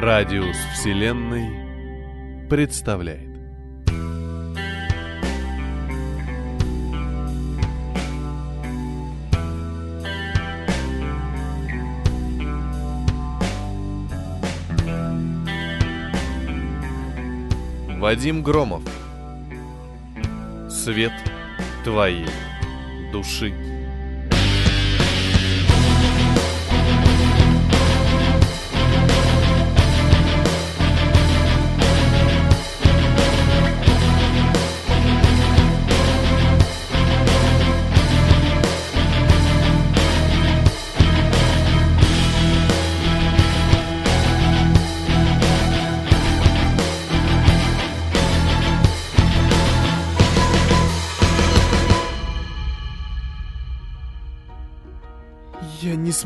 Радиус Вселенной представляет. Вадим Громов. Свет твоей души.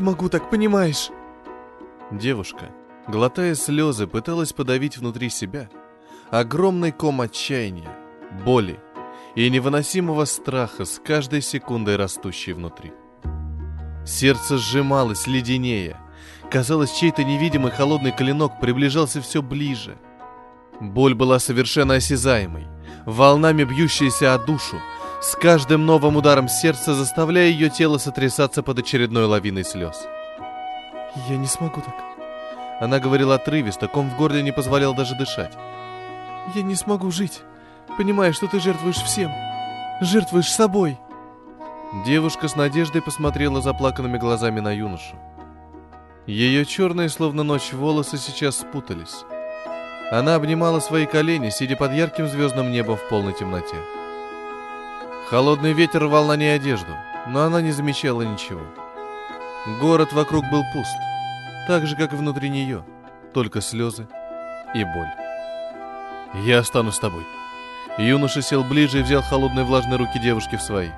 Смогу так, понимаешь? Девушка, глотая слезы, пыталась подавить внутри себя огромный ком отчаяния, боли и невыносимого страха с каждой секундой растущей внутри. Сердце сжималось леденее. Казалось, чей-то невидимый холодный клинок приближался все ближе. Боль была совершенно осязаемой, волнами бьющейся о душу, с каждым новым ударом сердца заставляя ее тело сотрясаться под очередной лавиной слез. Я не смогу так. Она говорила отрывисто, ком в горле не позволял даже дышать. Я не смогу жить, понимая, что ты жертвуешь всем. Жертвуешь собой. Девушка с надеждой посмотрела заплаканными глазами на юношу. Ее черные, словно ночь, волосы сейчас спутались. Она обнимала свои колени, сидя под ярким звездным небом в полной темноте. Холодный ветер рвал на ней одежду, но она не замечала ничего. Город вокруг был пуст, так же, как и внутри нее, только слезы и боль. «Я останусь с тобой». Юноша сел ближе и взял холодные влажные руки девушки в свои.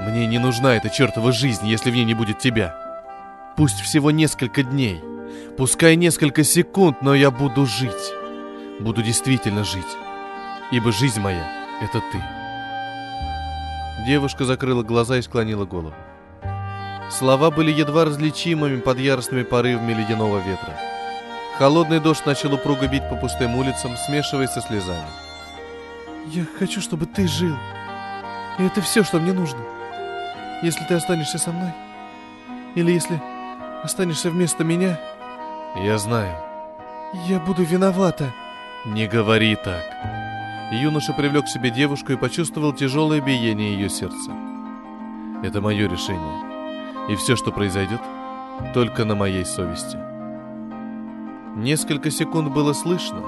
«Мне не нужна эта чертова жизнь, если в ней не будет тебя. Пусть всего несколько дней, пускай несколько секунд, но я буду жить. Буду действительно жить, ибо жизнь моя — это ты». Девушка закрыла глаза и склонила голову. Слова были едва различимыми под яростными порывами ледяного ветра. Холодный дождь начал упруго бить по пустым улицам, смешиваясь со слезами. Я хочу, чтобы ты жил. И это все, что мне нужно. Если ты останешься со мной, или если останешься вместо меня, Я знаю. я буду виновата. Не говори так. Юноша привлек к себе девушку и почувствовал тяжелое биение ее сердца. Это мое решение. И все, что произойдет, только на моей совести. Несколько секунд было слышно,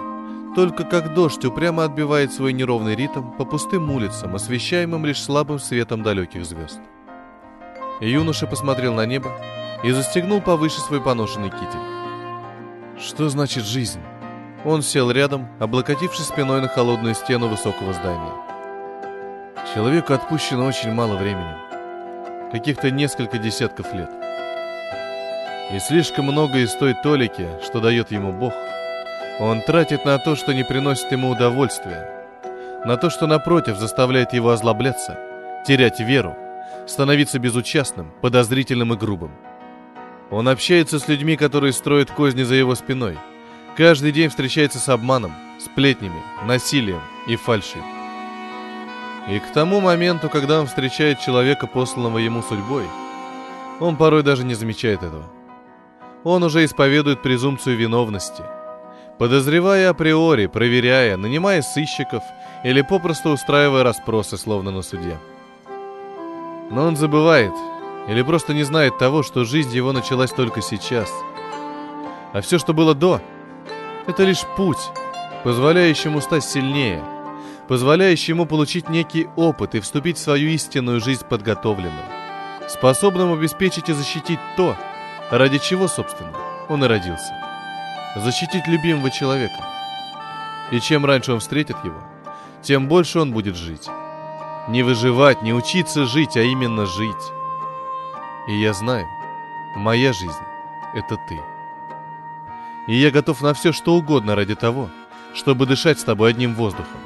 только как дождь упрямо отбивает свой неровный ритм по пустым улицам, освещаемым лишь слабым светом далеких звезд. Юноша посмотрел на небо и застегнул повыше свой поношенный китель. Что значит жизнь? Он сел рядом, облокотившись спиной на холодную стену высокого здания. Человеку отпущено очень мало времени. Каких-то несколько десятков лет. И слишком много из той толики, что дает ему Бог, он тратит на то, что не приносит ему удовольствия, на то, что напротив заставляет его озлобляться, терять веру, становиться безучастным, подозрительным и грубым. Он общается с людьми, которые строят козни за его спиной – Каждый день встречается с обманом, сплетнями, насилием и фальшью. И к тому моменту, когда он встречает человека, посланного ему судьбой, он порой даже не замечает этого. Он уже исповедует презумпцию виновности, подозревая априори, проверяя, нанимая сыщиков или попросту устраивая расспросы, словно на суде. Но он забывает или просто не знает того, что жизнь его началась только сейчас. А все, что было до – это лишь путь, позволяющий ему стать сильнее, позволяющий ему получить некий опыт и вступить в свою истинную жизнь подготовленным, способным обеспечить и защитить то, ради чего, собственно, он и родился. Защитить любимого человека. И чем раньше он встретит его, тем больше он будет жить. Не выживать, не учиться жить, а именно жить. И я знаю, моя жизнь — это ты. И я готов на все, что угодно ради того, чтобы дышать с тобой одним воздухом,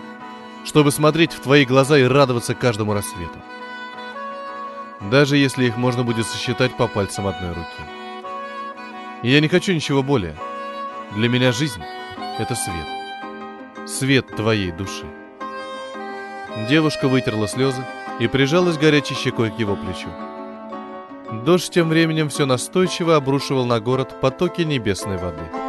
чтобы смотреть в твои глаза и радоваться каждому рассвету. Даже если их можно будет сосчитать по пальцам одной руки. И я не хочу ничего более. Для меня жизнь — это свет. Свет твоей души. Девушка вытерла слезы и прижалась горячей щекой к его плечу. Дождь тем временем все настойчиво обрушивал на город потоки небесной воды.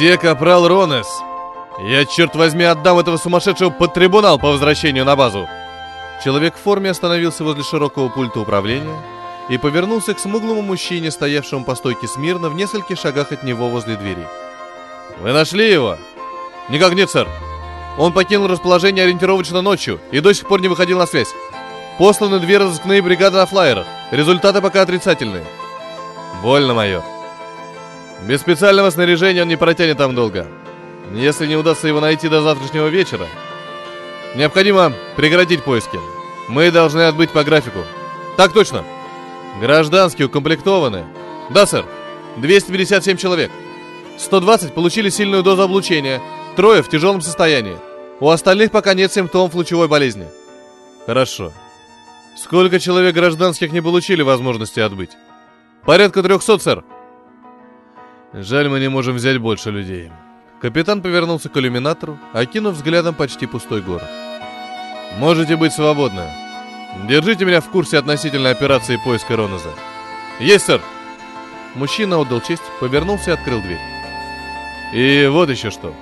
«Где капрал Ронес? Я, черт возьми, отдам этого сумасшедшего под трибунал по возвращению на базу!» Человек в форме остановился возле широкого пульта управления и повернулся к смуглому мужчине, стоявшему по стойке смирно в нескольких шагах от него возле двери. «Вы нашли его?» «Никак нет, сэр. Он покинул расположение ориентировочно ночью и до сих пор не выходил на связь. Посланы две разыскные бригады на флайерах. Результаты пока отрицательные». «Больно, майор. Без специального снаряжения он не протянет там долго. Если не удастся его найти до завтрашнего вечера, необходимо прекратить поиски. Мы должны отбыть по графику. Так точно. Гражданские укомплектованы. Да, сэр. 257 человек. 120 получили сильную дозу облучения. Трое в тяжелом состоянии. У остальных пока нет симптомов лучевой болезни. Хорошо. Сколько человек гражданских не получили возможности отбыть? Порядка 300, сэр. Жаль, мы не можем взять больше людей. Капитан повернулся к иллюминатору, окинув взглядом почти пустой город. Можете быть свободны. Держите меня в курсе относительно операции поиска Роноза. Есть, сэр. Мужчина отдал честь, повернулся и открыл дверь. И вот еще что.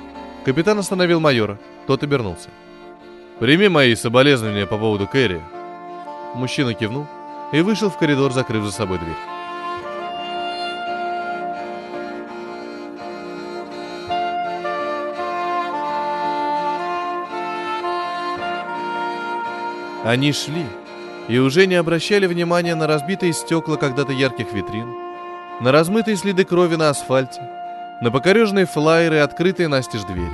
Капитан остановил майора. Тот обернулся. Прими мои соболезнования по поводу Кэрри. Мужчина кивнул и вышел в коридор, закрыв за собой дверь. Они шли и уже не обращали внимания на разбитые стекла когда-то ярких витрин, на размытые следы крови на асфальте, на покореженные флайеры открытые настежь двери.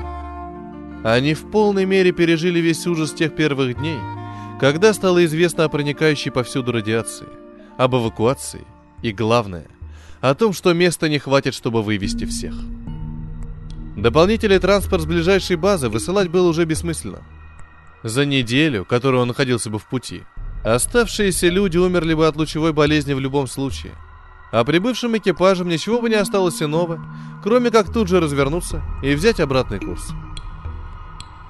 Они в полной мере пережили весь ужас тех первых дней, когда стало известно о проникающей повсюду радиации, об эвакуации и, главное, о том, что места не хватит, чтобы вывести всех. Дополнительный транспорт с ближайшей базы высылать было уже бессмысленно – за неделю, которую он находился бы в пути, оставшиеся люди умерли бы от лучевой болезни в любом случае. А прибывшим экипажам ничего бы не осталось иного, кроме как тут же развернуться и взять обратный курс.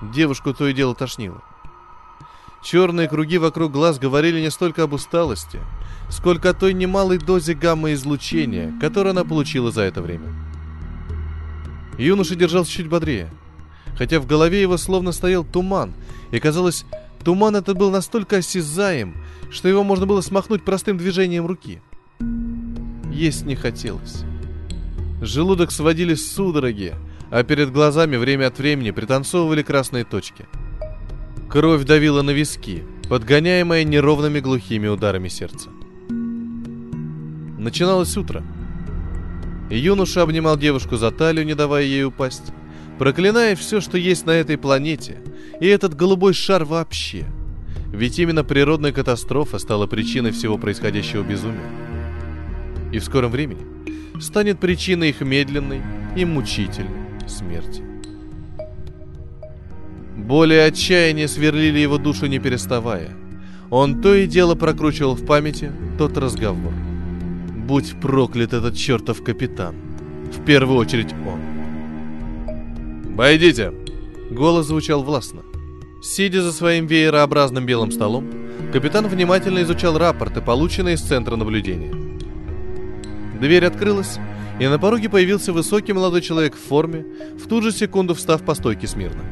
Девушку то и дело тошнило. Черные круги вокруг глаз говорили не столько об усталости, сколько о той немалой дозе гамма-излучения, которую она получила за это время. Юноша держался чуть бодрее – хотя в голове его словно стоял туман, и казалось, туман этот был настолько осязаем, что его можно было смахнуть простым движением руки. Есть не хотелось. Желудок сводили судороги, а перед глазами время от времени пританцовывали красные точки. Кровь давила на виски, подгоняемая неровными глухими ударами сердца. Начиналось утро. Юноша обнимал девушку за талию, не давая ей упасть проклиная все, что есть на этой планете, и этот голубой шар вообще. Ведь именно природная катастрофа стала причиной всего происходящего безумия. И в скором времени станет причиной их медленной и мучительной смерти. Боли и отчаяние сверлили его душу не переставая. Он то и дело прокручивал в памяти тот разговор. «Будь проклят этот чертов капитан! В первую очередь он!» «Войдите!» Голос звучал властно. Сидя за своим веерообразным белым столом, капитан внимательно изучал рапорты, полученные из центра наблюдения. Дверь открылась, и на пороге появился высокий молодой человек в форме, в ту же секунду встав по стойке смирно.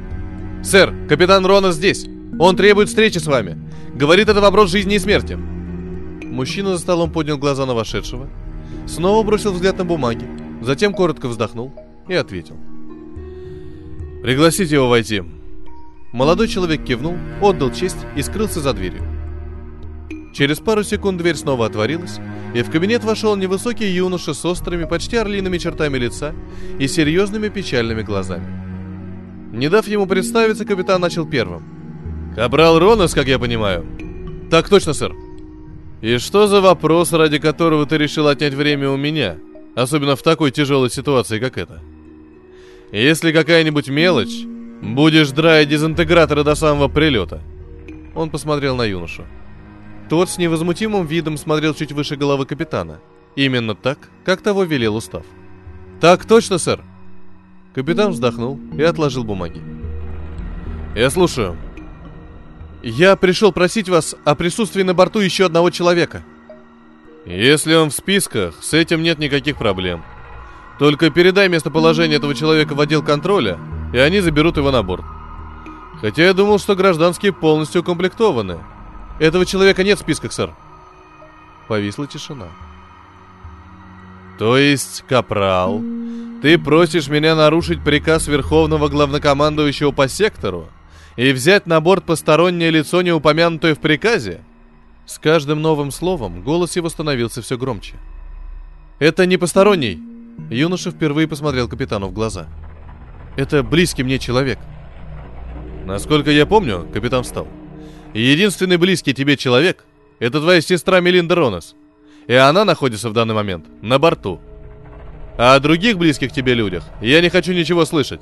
«Сэр, капитан Рона здесь! Он требует встречи с вами! Говорит, это вопрос жизни и смерти!» Мужчина за столом поднял глаза на вошедшего, снова бросил взгляд на бумаги, затем коротко вздохнул и ответил – «Пригласите его войти». Молодой человек кивнул, отдал честь и скрылся за дверью. Через пару секунд дверь снова отворилась, и в кабинет вошел невысокий юноша с острыми, почти орлиными чертами лица и серьезными печальными глазами. Не дав ему представиться, капитан начал первым. «Капрал Ронос, как я понимаю?» «Так точно, сэр». «И что за вопрос, ради которого ты решил отнять время у меня, особенно в такой тяжелой ситуации, как эта?» Если какая-нибудь мелочь, будешь драить дезинтеграторы до самого прилета. Он посмотрел на юношу. Тот с невозмутимым видом смотрел чуть выше головы капитана. Именно так, как того велел устав. «Так точно, сэр!» Капитан вздохнул и отложил бумаги. «Я слушаю. Я пришел просить вас о присутствии на борту еще одного человека». «Если он в списках, с этим нет никаких проблем. Только передай местоположение этого человека в отдел контроля, и они заберут его на борт. Хотя я думал, что гражданские полностью укомплектованы. Этого человека нет в списках, сэр». Повисла тишина. «То есть, капрал, ты просишь меня нарушить приказ Верховного Главнокомандующего по сектору и взять на борт постороннее лицо, не упомянутое в приказе?» С каждым новым словом голос его становился все громче. «Это не посторонний!» Юноша впервые посмотрел капитану в глаза. «Это близкий мне человек». «Насколько я помню, капитан встал. Единственный близкий тебе человек — это твоя сестра Мелинда Ронос. И она находится в данный момент на борту. А о других близких тебе людях я не хочу ничего слышать.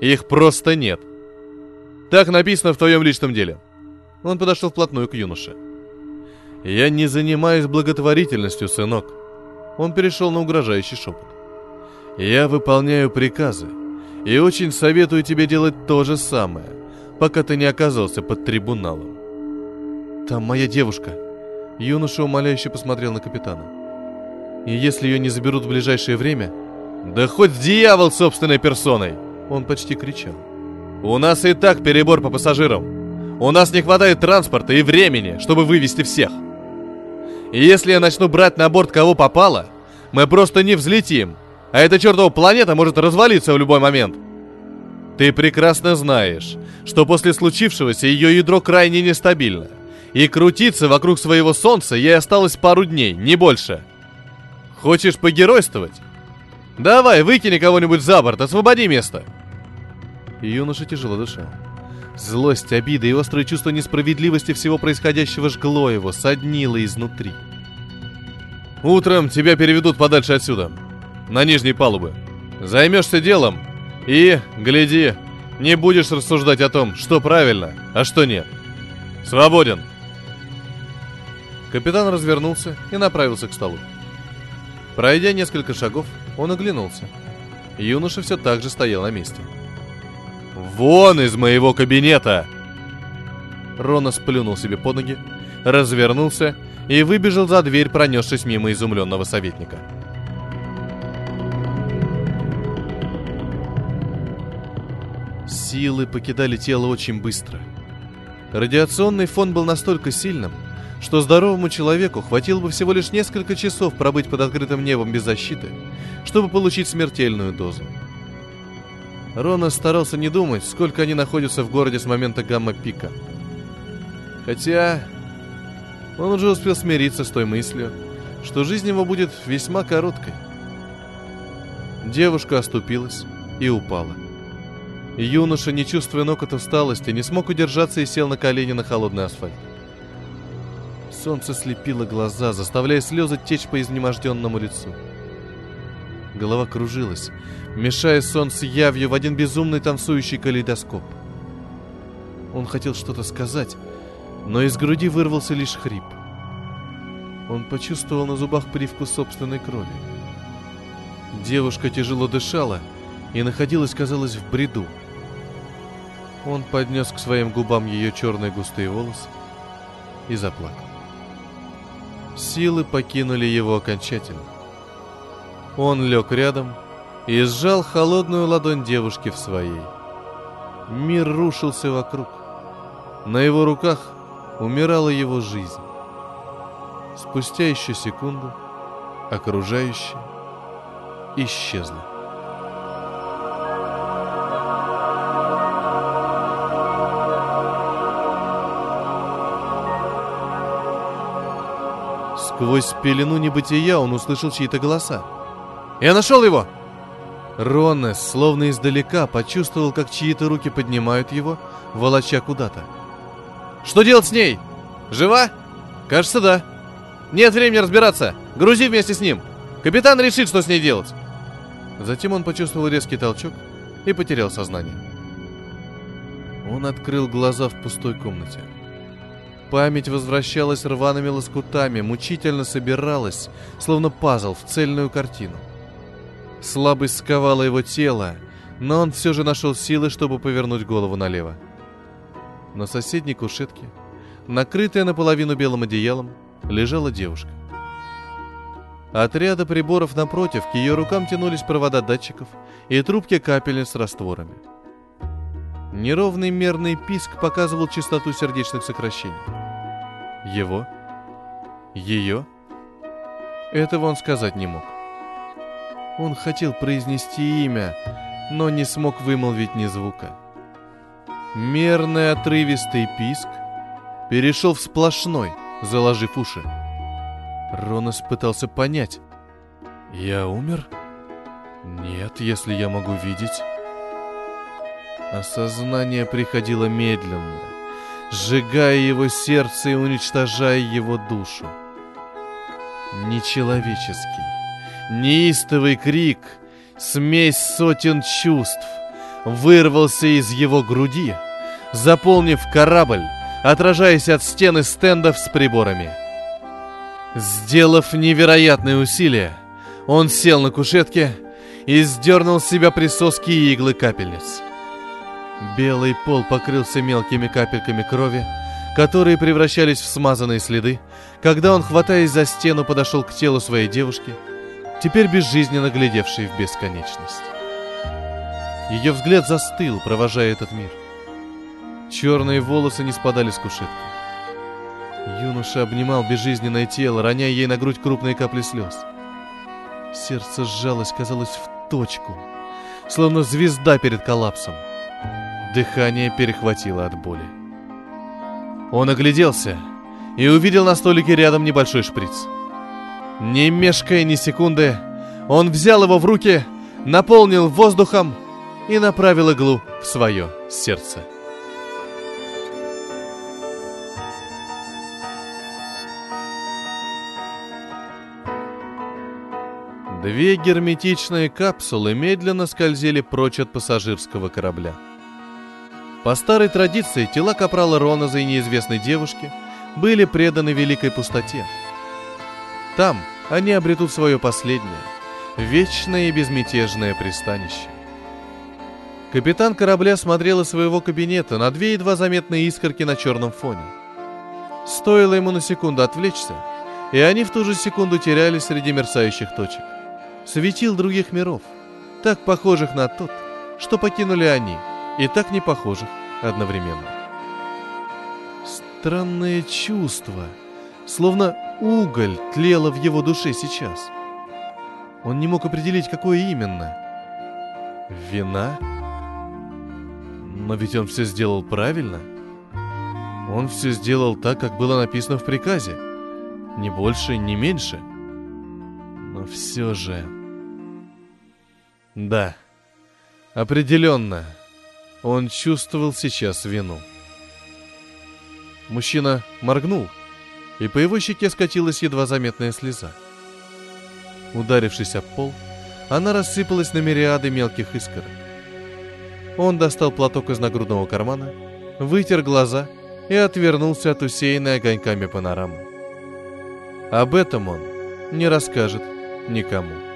Их просто нет. Так написано в твоем личном деле. Он подошел вплотную к юноше. Я не занимаюсь благотворительностью, сынок. Он перешел на угрожающий шепот. Я выполняю приказы и очень советую тебе делать то же самое, пока ты не оказался под трибуналом. Там моя девушка. Юноша умоляюще посмотрел на капитана. И если ее не заберут в ближайшее время... Да хоть дьявол собственной персоной! Он почти кричал. У нас и так перебор по пассажирам. У нас не хватает транспорта и времени, чтобы вывести всех. И если я начну брать на борт кого попало, мы просто не взлетим. А эта чертова планета может развалиться в любой момент. Ты прекрасно знаешь, что после случившегося ее ядро крайне нестабильно. И крутиться вокруг своего солнца ей осталось пару дней, не больше. Хочешь погеройствовать? Давай, выкини кого-нибудь за борт, освободи место. Юноша тяжело дышал. Злость, обида и острое чувство несправедливости всего происходящего жгло его, соднило изнутри. Утром тебя переведут подальше отсюда, на нижней палубы. Займешься делом и, гляди, не будешь рассуждать о том, что правильно, а что нет. Свободен. Капитан развернулся и направился к столу. Пройдя несколько шагов, он оглянулся. Юноша все так же стоял на месте. «Вон из моего кабинета!» Рона сплюнул себе под ноги, развернулся и выбежал за дверь, пронесшись мимо изумленного советника. Силы покидали тело очень быстро. Радиационный фон был настолько сильным, что здоровому человеку хватило бы всего лишь несколько часов пробыть под открытым небом без защиты, чтобы получить смертельную дозу. Рона старался не думать, сколько они находятся в городе с момента гамма-пика. Хотя он уже успел смириться с той мыслью, что жизнь его будет весьма короткой. Девушка оступилась и упала. Юноша, не чувствуя ног от усталости, не смог удержаться и сел на колени на холодный асфальт. Солнце слепило глаза, заставляя слезы течь по изнеможденному лицу. Голова кружилась, мешая сон с явью в один безумный танцующий калейдоскоп. Он хотел что-то сказать, но из груди вырвался лишь хрип. Он почувствовал на зубах привкус собственной крови. Девушка тяжело дышала и находилась, казалось, в бреду. Он поднес к своим губам ее черные густые волосы и заплакал. Силы покинули его окончательно. Он лег рядом и сжал холодную ладонь девушки в своей. Мир рушился вокруг. На его руках умирала его жизнь. Спустя еще секунду окружающее исчезло. Сквозь пелену небытия он услышал чьи-то голоса. «Я нашел его!» Ронес, словно издалека, почувствовал, как чьи-то руки поднимают его, волоча куда-то. «Что делать с ней? Жива?» «Кажется, да». «Нет времени разбираться! Грузи вместе с ним! Капитан решит, что с ней делать!» Затем он почувствовал резкий толчок и потерял сознание. Он открыл глаза в пустой комнате. Память возвращалась рваными лоскутами, мучительно собиралась, словно пазл в цельную картину. Слабость сковала его тело, но он все же нашел силы, чтобы повернуть голову налево. На соседней кушетке, накрытая наполовину белым одеялом, лежала девушка. От ряда приборов напротив к ее рукам тянулись провода датчиков и трубки капельниц с растворами. Неровный мерный писк показывал частоту сердечных сокращений. Его? Ее? Этого он сказать не мог. Он хотел произнести имя, но не смог вымолвить ни звука. Мерный отрывистый писк перешел в сплошной, заложив уши. Ронос пытался понять. «Я умер? Нет, если я могу видеть». Осознание приходило медленно, сжигая его сердце и уничтожая его душу. Нечеловеческий, неистовый крик, смесь сотен чувств, вырвался из его груди, заполнив корабль, отражаясь от стены стендов с приборами. Сделав невероятные усилия, он сел на кушетке и сдернул с себя присоски и иглы капельниц. Белый пол покрылся мелкими капельками крови, которые превращались в смазанные следы, когда он, хватаясь за стену, подошел к телу своей девушки, теперь безжизненно глядевшей в бесконечность. Ее взгляд застыл, провожая этот мир. Черные волосы не спадали с кушетки. Юноша обнимал безжизненное тело, роняя ей на грудь крупные капли слез. Сердце сжалось, казалось, в точку, словно звезда перед коллапсом. Дыхание перехватило от боли. Он огляделся и увидел на столике рядом небольшой шприц. Не мешкая ни секунды, он взял его в руки, наполнил воздухом и направил иглу в свое сердце. Две герметичные капсулы медленно скользили прочь от пассажирского корабля. По старой традиции тела капрала Роназа и неизвестной девушки были преданы великой пустоте. Там они обретут свое последнее, вечное и безмятежное пристанище. Капитан корабля смотрел из своего кабинета на две едва заметные искорки на черном фоне. Стоило ему на секунду отвлечься, и они в ту же секунду терялись среди мерцающих точек светил других миров, так похожих на тот, что покинули они, и так не похожих одновременно. Странное чувство, словно уголь тлело в его душе сейчас. Он не мог определить, какое именно. Вина? Но ведь он все сделал правильно. Он все сделал так, как было написано в приказе. Ни больше, ни меньше. Но все же... Да, определенно, он чувствовал сейчас вину. Мужчина моргнул, и по его щеке скатилась едва заметная слеза. Ударившись об пол, она рассыпалась на мириады мелких искорок. Он достал платок из нагрудного кармана, вытер глаза и отвернулся от усеянной огоньками панорамы. Об этом он не расскажет никому.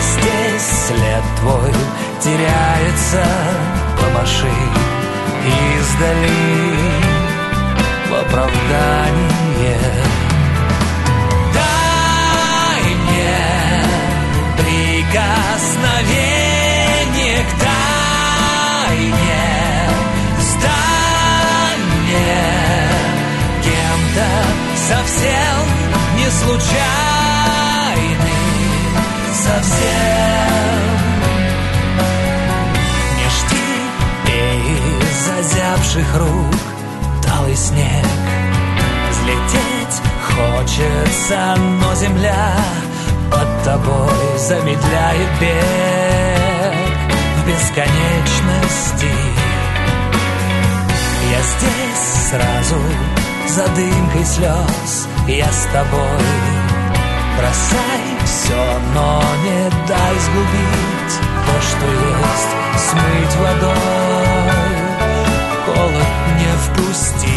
здесь след твой теряется Помаши издали. В оправдание Дай мне прикосновение к тайне. Сдай мне кем-то совсем не случайно совсем. Не жди из озябших рук талый снег, взлететь хочется, но земля под тобой замедляет бег в бесконечности. Я здесь сразу за дымкой слез Я с тобой Бросай все, но не дай сгубить То, что есть, смыть водой Холод не впусти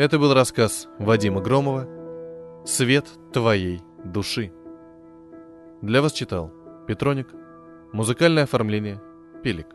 Это был рассказ Вадима Громова «Свет твоей души». Для вас читал Петроник. Музыкальное оформление Пелик.